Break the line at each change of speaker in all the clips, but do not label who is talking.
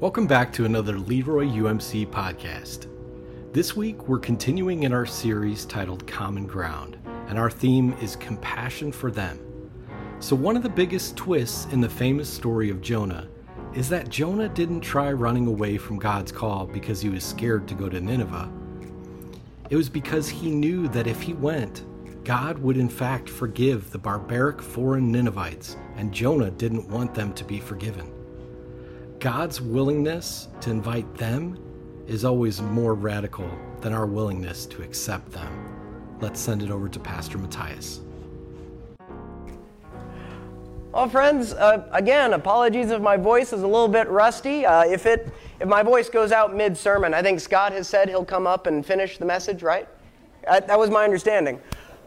Welcome back to another Leroy UMC podcast. This week, we're continuing in our series titled Common Ground, and our theme is Compassion for Them. So, one of the biggest twists in the famous story of Jonah is that Jonah didn't try running away from God's call because he was scared to go to Nineveh. It was because he knew that if he went, God would in fact forgive the barbaric foreign Ninevites, and Jonah didn't want them to be forgiven. God's willingness to invite them is always more radical than our willingness to accept them. Let's send it over to Pastor Matthias.
Well, friends, uh, again, apologies if my voice is a little bit rusty. Uh, if it, if my voice goes out mid-sermon, I think Scott has said he'll come up and finish the message, right? That was my understanding.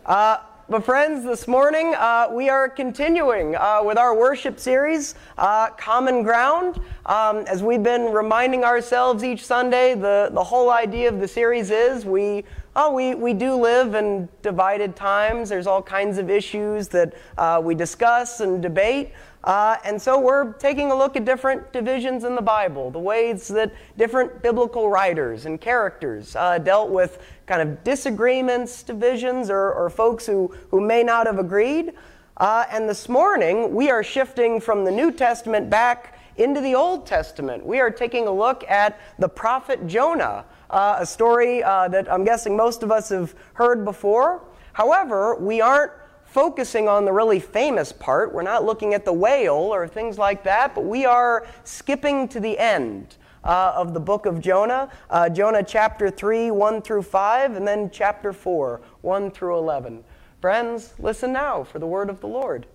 Uh, but, friends, this morning uh, we are continuing uh, with our worship series, uh, Common Ground. Um, as we've been reminding ourselves each Sunday, the, the whole idea of the series is we, oh, we, we do live in divided times. There's all kinds of issues that uh, we discuss and debate. Uh, and so we're taking a look at different divisions in the Bible, the ways that different biblical writers and characters uh, dealt with kind of disagreements, divisions, or, or folks who, who may not have agreed. Uh, and this morning, we are shifting from the New Testament back into the Old Testament. We are taking a look at the prophet Jonah, uh, a story uh, that I'm guessing most of us have heard before. However, we aren't focusing on the really famous part. We're not looking at the whale or things like that, but we are skipping to the end. Uh, of the book of Jonah, uh, Jonah chapter 3, 1 through 5, and then chapter 4, 1 through 11. Friends, listen now for the word of the Lord.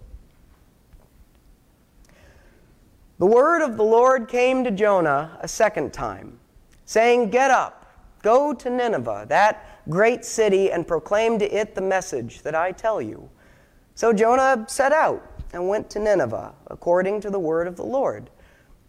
The word of the Lord came to Jonah a second time, saying, Get up, go to Nineveh, that great city, and proclaim to it the message that I tell you. So Jonah set out and went to Nineveh, according to the word of the Lord.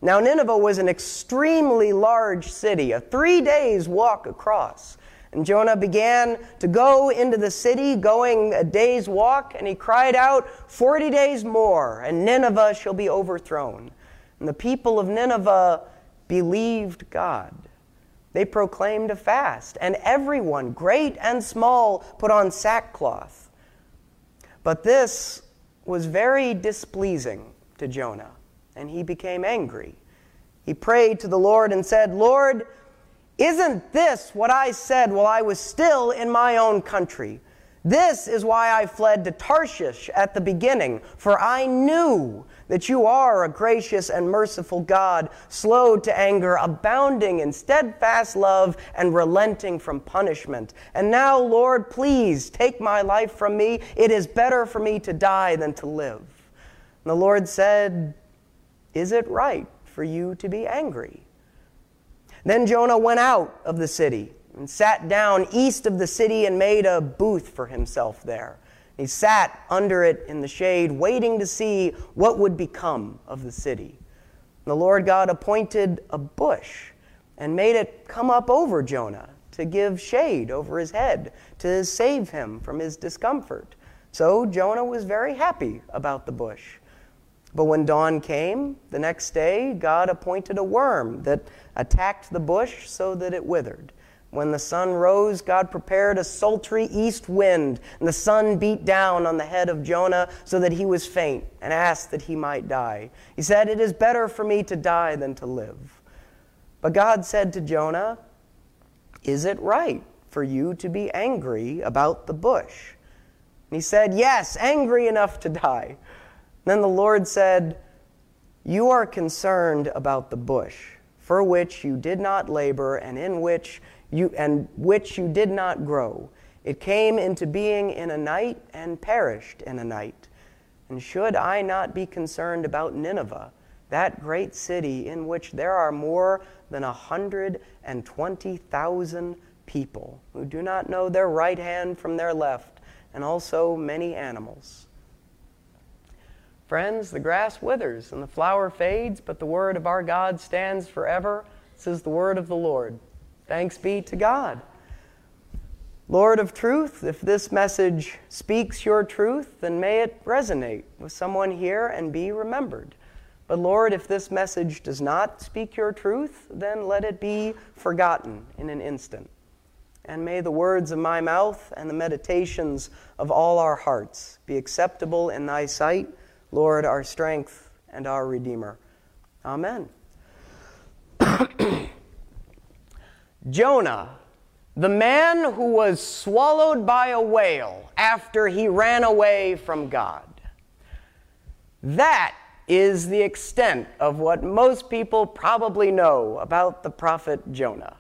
Now, Nineveh was an extremely large city, a three days' walk across. And Jonah began to go into the city, going a day's walk, and he cried out, Forty days more, and Nineveh shall be overthrown. And the people of Nineveh believed God. They proclaimed a fast, and everyone, great and small, put on sackcloth. But this was very displeasing to Jonah, and he became angry. He prayed to the Lord and said, Lord, isn't this what I said while I was still in my own country? This is why I fled to Tarshish at the beginning, for I knew that you are a gracious and merciful God, slow to anger, abounding in steadfast love, and relenting from punishment. And now, Lord, please take my life from me. It is better for me to die than to live. And the Lord said, Is it right for you to be angry? Then Jonah went out of the city and sat down east of the city and made a booth for himself there. He sat under it in the shade, waiting to see what would become of the city. The Lord God appointed a bush and made it come up over Jonah to give shade over his head, to save him from his discomfort. So Jonah was very happy about the bush. But when dawn came the next day, God appointed a worm that attacked the bush so that it withered. When the sun rose, God prepared a sultry east wind, and the sun beat down on the head of Jonah so that he was faint and asked that he might die. He said, It is better for me to die than to live. But God said to Jonah, Is it right for you to be angry about the bush? And he said, Yes, angry enough to die. Then the Lord said, You are concerned about the bush, for which you did not labor, and in which you, and which you did not grow. It came into being in a night and perished in a night. And should I not be concerned about Nineveh, that great city in which there are more than a 120,000 people who do not know their right hand from their left, and also many animals? Friends, the grass withers and the flower fades, but the word of our God stands forever. Is the word of the Lord. Thanks be to God. Lord of truth, if this message speaks your truth, then may it resonate with someone here and be remembered. But Lord, if this message does not speak your truth, then let it be forgotten in an instant. And may the words of my mouth and the meditations of all our hearts be acceptable in thy sight, Lord, our strength and our Redeemer. Amen. Jonah, the man who was swallowed by a whale after he ran away from God. That is the extent of what most people probably know about the prophet Jonah.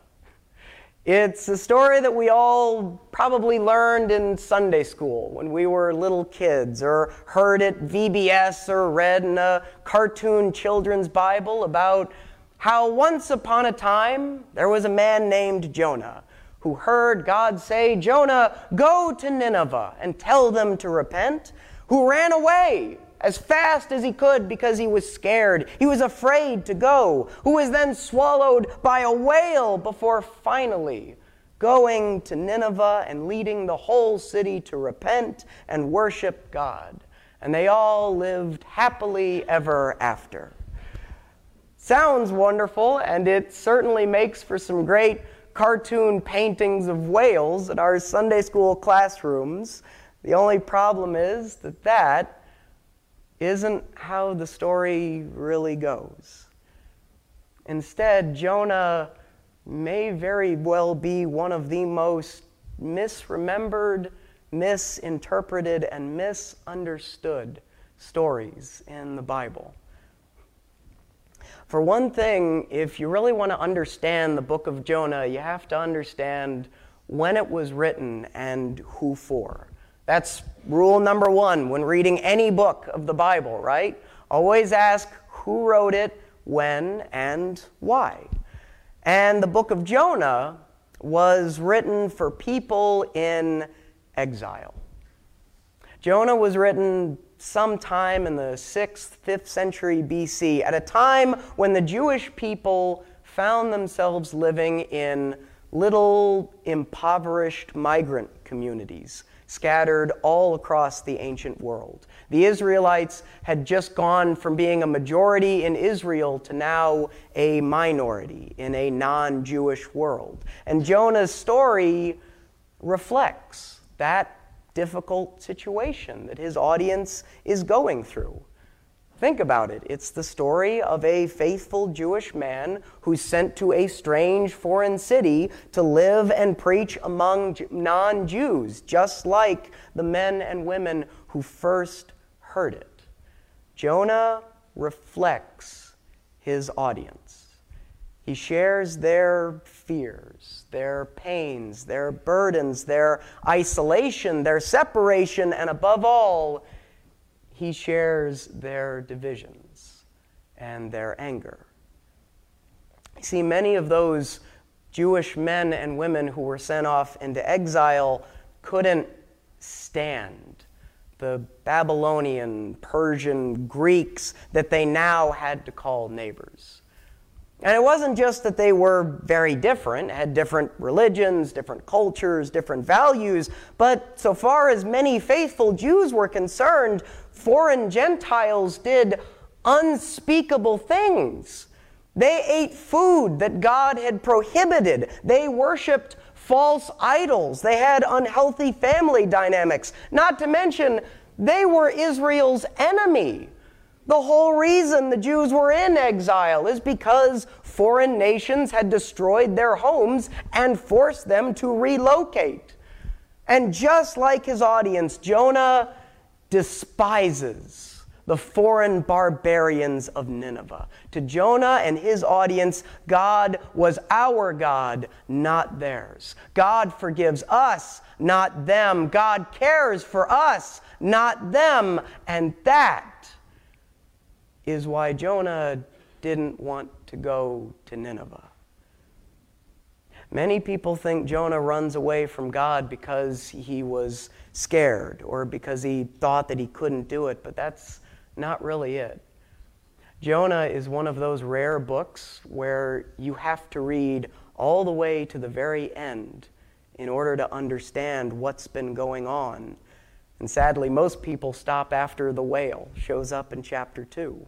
It's a story that we all probably learned in Sunday school when we were little kids, or heard at VBS, or read in a cartoon children's Bible about how once upon a time there was a man named Jonah who heard God say, Jonah, go to Nineveh and tell them to repent, who ran away as fast as he could because he was scared. He was afraid to go, who was then swallowed by a whale before finally going to Nineveh and leading the whole city to repent and worship God. And they all lived happily ever after. Sounds wonderful, and it certainly makes for some great cartoon paintings of whales in our Sunday school classrooms. The only problem is that that isn't how the story really goes. Instead, Jonah may very well be one of the most misremembered, misinterpreted, and misunderstood stories in the Bible. For one thing, if you really want to understand the book of Jonah, you have to understand when it was written and who for. That's rule number one when reading any book of the Bible, right? Always ask who wrote it, when, and why. And the book of Jonah was written for people in exile. Jonah was written sometime in the 6th, 5th century BC, at a time when the Jewish people found themselves living in little impoverished migrant communities scattered all across the ancient world. The Israelites had just gone from being a majority in Israel to now a minority in a non Jewish world. And Jonah's story reflects that difficult situation that his audience is going through. Think about it. It's the story of a faithful Jewish man who's sent to a strange foreign city to live and preach among non Jews, just like the men and women who first heard it. Jonah reflects his audience. He shares their fears, their pains, their burdens, their isolation, their separation, and above all, he shares their divisions and their anger. You see, many of those Jewish men and women who were sent off into exile couldn't stand the Babylonian, Persian, Greeks that they now had to call neighbors. And it wasn't just that they were very different, had different religions, different cultures, different values, but so far as many faithful Jews were concerned, foreign Gentiles did unspeakable things. They ate food that God had prohibited. They worshiped false idols. They had unhealthy family dynamics. Not to mention, they were Israel's enemy. The whole reason the Jews were in exile is because foreign nations had destroyed their homes and forced them to relocate. And just like his audience, Jonah despises the foreign barbarians of Nineveh. To Jonah and his audience, God was our God, not theirs. God forgives us, not them. God cares for us, not them. And that is why Jonah didn't want to go to Nineveh. Many people think Jonah runs away from God because he was scared or because he thought that he couldn't do it, but that's not really it. Jonah is one of those rare books where you have to read all the way to the very end in order to understand what's been going on. And sadly, most people stop after the whale shows up in chapter 2.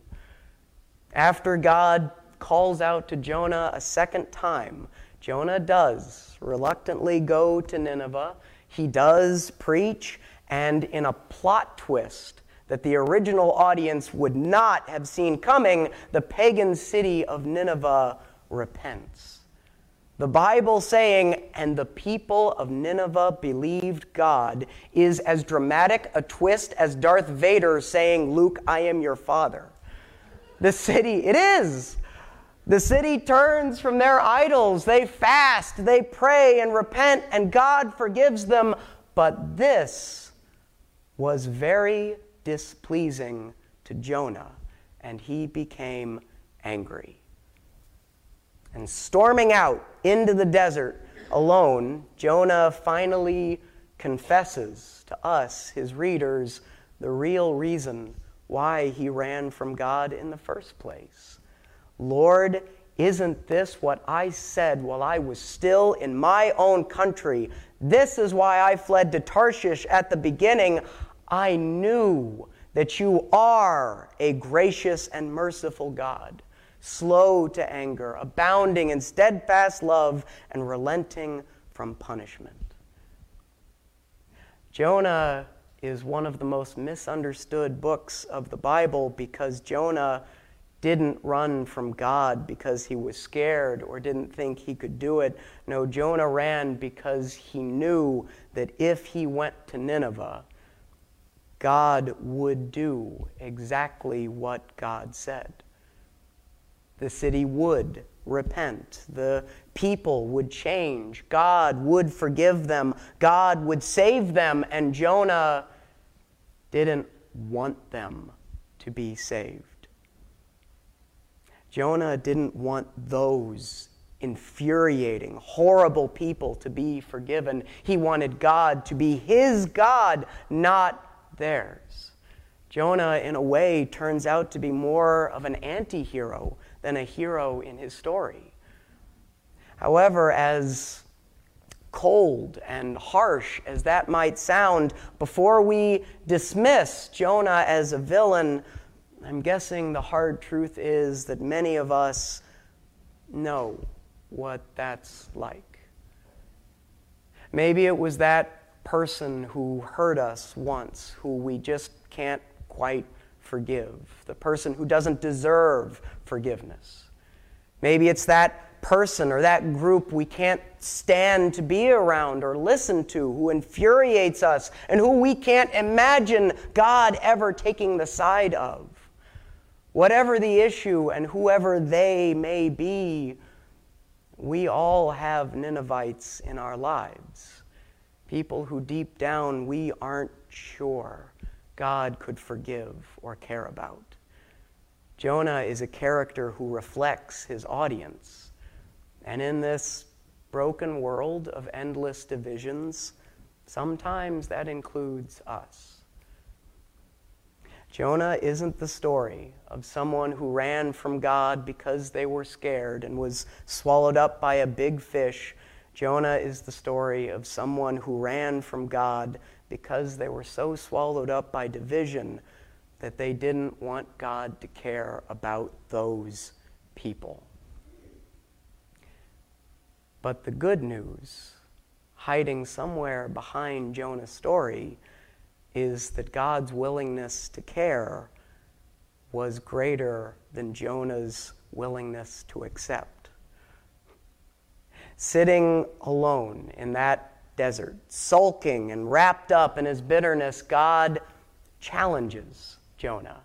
After God calls out to Jonah a second time, Jonah does reluctantly go to Nineveh. He does preach, and in a plot twist that the original audience would not have seen coming, the pagan city of Nineveh repents. The Bible saying, and the people of Nineveh believed God, is as dramatic a twist as Darth Vader saying, Luke, I am your father. The city, it is. The city turns from their idols. They fast, they pray and repent, and God forgives them. But this was very displeasing to Jonah, and he became angry. And storming out into the desert alone, Jonah finally confesses to us, his readers, the real reason why he ran from God in the first place. Lord, isn't this what I said while I was still in my own country? This is why I fled to Tarshish at the beginning. I knew that you are a gracious and merciful God, slow to anger, abounding in steadfast love, and relenting from punishment. Jonah is one of the most misunderstood books of the Bible because Jonah didn't run from God because he was scared or didn't think he could do it. No, Jonah ran because he knew that if he went to Nineveh, God would do exactly what God said. The city would repent. The people would change. God would forgive them. God would save them. And Jonah didn't want them to be saved. Jonah didn't want those infuriating, horrible people to be forgiven. He wanted God to be his God, not theirs. Jonah, in a way, turns out to be more of an anti hero than a hero in his story. However, as cold and harsh as that might sound, before we dismiss Jonah as a villain, I'm guessing the hard truth is that many of us know what that's like. Maybe it was that person who hurt us once, who we just can't quite forgive, the person who doesn't deserve forgiveness. Maybe it's that person or that group we can't stand to be around or listen to, who infuriates us and who we can't imagine God ever taking the side of. Whatever the issue and whoever they may be, we all have Ninevites in our lives. People who deep down we aren't sure God could forgive or care about. Jonah is a character who reflects his audience. And in this broken world of endless divisions, sometimes that includes us. Jonah isn't the story of someone who ran from God because they were scared and was swallowed up by a big fish. Jonah is the story of someone who ran from God because they were so swallowed up by division that they didn't want God to care about those people. But the good news, hiding somewhere behind Jonah's story, is that God's willingness to care was greater than Jonah's willingness to accept. Sitting alone in that desert, sulking and wrapped up in his bitterness, God challenges Jonah.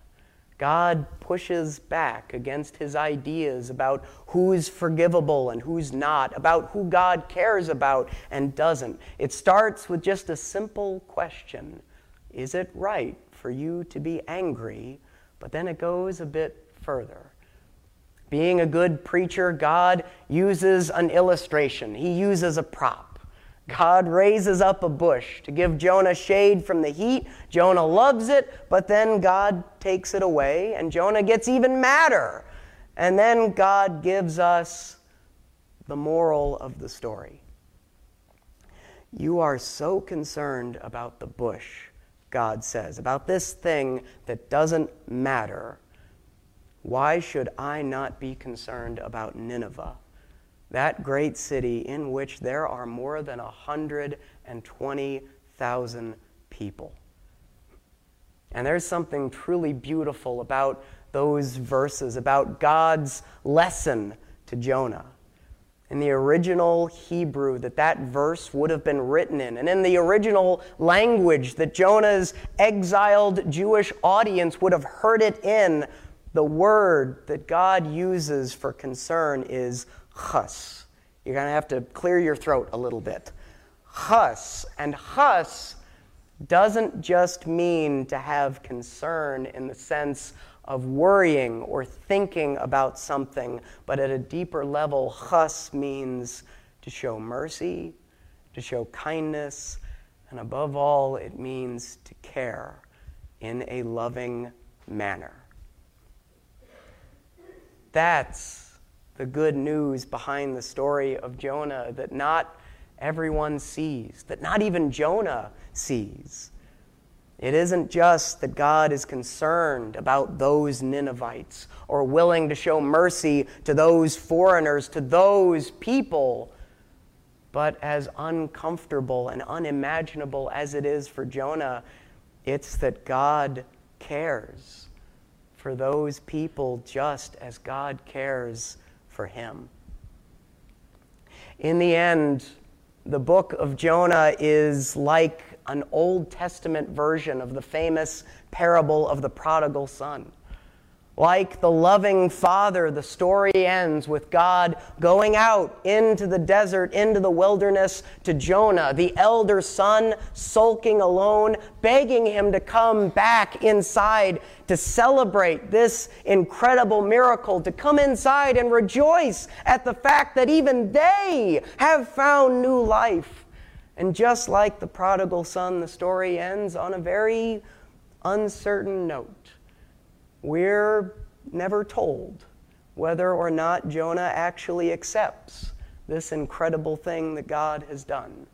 God pushes back against his ideas about who's forgivable and who's not, about who God cares about and doesn't. It starts with just a simple question is it right for you to be angry? But then it goes a bit further. Being a good preacher, God uses an illustration, He uses a prop. God raises up a bush to give Jonah shade from the heat. Jonah loves it, but then God takes it away, and Jonah gets even madder. And then God gives us the moral of the story. You are so concerned about the bush God says, about this thing that doesn't matter, why should I not be concerned about Nineveh, that great city in which there are more than 120,000 people? And there's something truly beautiful about those verses, about God's lesson to Jonah. In the original Hebrew that that verse would have been written in, and in the original language that Jonah's exiled Jewish audience would have heard it in, the word that God uses for concern is chus. You're going to have to clear your throat a little bit. Chus. And chus doesn't just mean to have concern in the sense of worrying or thinking about something, but at a deeper level, chus means to show mercy, to show kindness, and above all, it means to care in a loving manner. That's the good news behind the story of Jonah that not everyone sees, that not even Jonah sees. It isn't just that God is concerned about those Ninevites or willing to show mercy to those foreigners, to those people, but as uncomfortable and unimaginable as it is for Jonah, it's that God cares for those people just as God cares for him. In the end, the book of Jonah is like an Old Testament version of the famous parable of the prodigal son. Like the loving father, the story ends with God going out into the desert, into the wilderness to Jonah, the elder son, sulking alone, begging him to come back inside to celebrate this incredible miracle, to come inside and rejoice at the fact that even they have found new life. And just like the prodigal son, the story ends on a very uncertain note. We're never told whether or not Jonah actually accepts this incredible thing that God has done.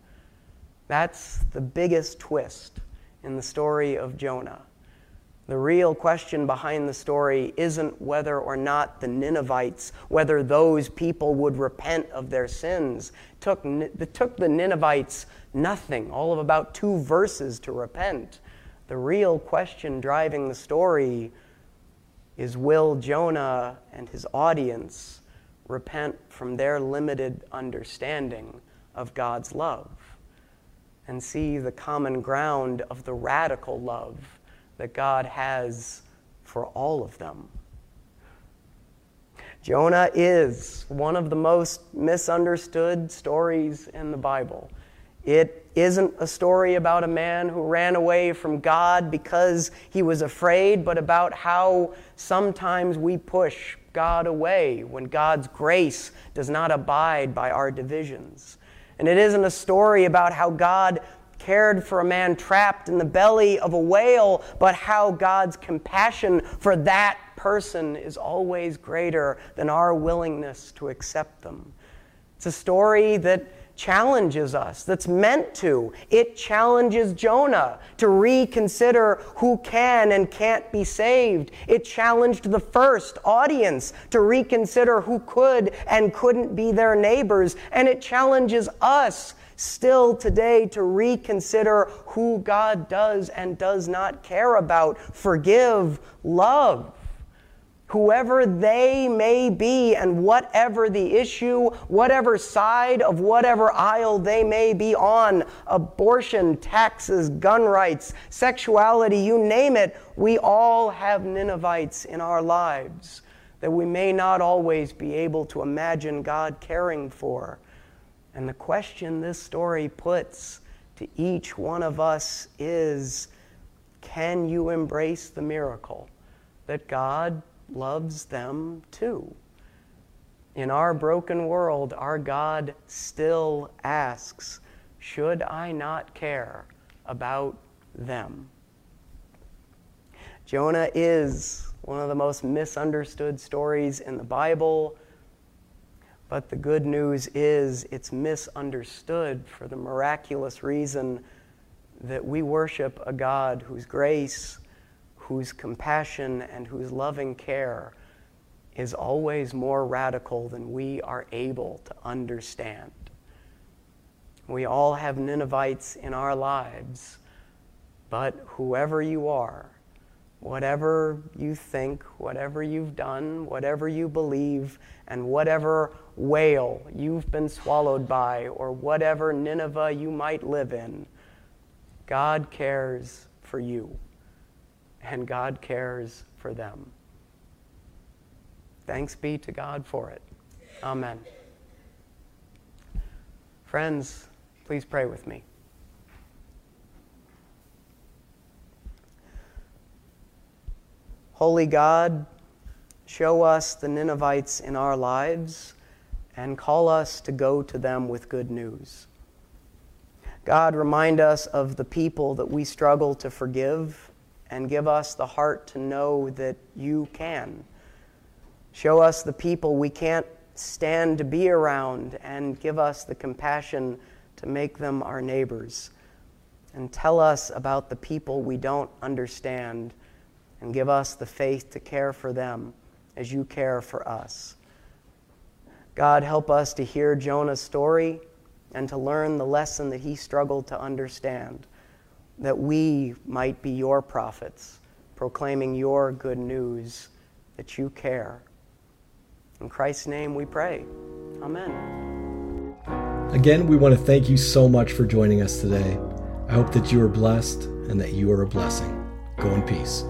That's the biggest twist in the story of Jonah. The real question behind the story isn't whether or not the Ninevites, whether those people would repent of their sins. It took, it took the Ninevites nothing, all of about two verses to repent. The real question driving the story is will Jonah and his audience repent from their limited understanding of God's love and see the common ground of the radical love that God has for all of them? Jonah is one of the most misunderstood stories in the Bible. It isn't a story about a man who ran away from God because he was afraid, but about how sometimes we push God away when God's grace does not abide by our divisions. And it isn't a story about how God cared for a man trapped in the belly of a whale, but how God's compassion for that person is always greater than our willingness to accept them. It's a story that challenges us, that's meant to. It challenges Jonah to reconsider who can and can't be saved. It challenged the first audience to reconsider who could and couldn't be their neighbors. And it challenges us still today to reconsider who God does and does not care about, forgive, love whoever they may be, and whatever the issue, whatever side of whatever aisle they may be on abortion, taxes, gun rights, sexuality, you name it we all have Ninevites in our lives that we may not always be able to imagine God caring for. And the question this story puts to each one of us is can you embrace the miracle that God loves them too. In our broken world, our God still asks, Should I not care about them? Jonah is one of the most misunderstood stories in the Bible, but the good news is it's misunderstood for the miraculous reason that we worship a God whose grace whose compassion and whose loving care is always more radical than we are able to understand. We all have Ninevites in our lives, but whoever you are, whatever you think, whatever you've done, whatever you believe, and whatever whale you've been swallowed by, or whatever Nineveh you might live in, God cares for you, and God cares for them. Thanks be to God for it. Amen. Friends, please pray with me. Holy God, show us the Ninevites in our lives and call us to go to them with good news. God, remind us of the people that we struggle to forgive and give us the heart to know that you can. Show us the people we can't stand to be around and give us the compassion to make them our neighbors. And tell us about the people we don't understand and give us the faith to care for them as you care for us. God, help us to hear Jonah's story and to learn the lesson that he struggled to understand, that we might be your prophets, proclaiming your good news, that you care. In Christ's name we pray. Amen.
Again, we want to thank you so much for joining us today. I hope that you are blessed and that you are a blessing. Go in peace.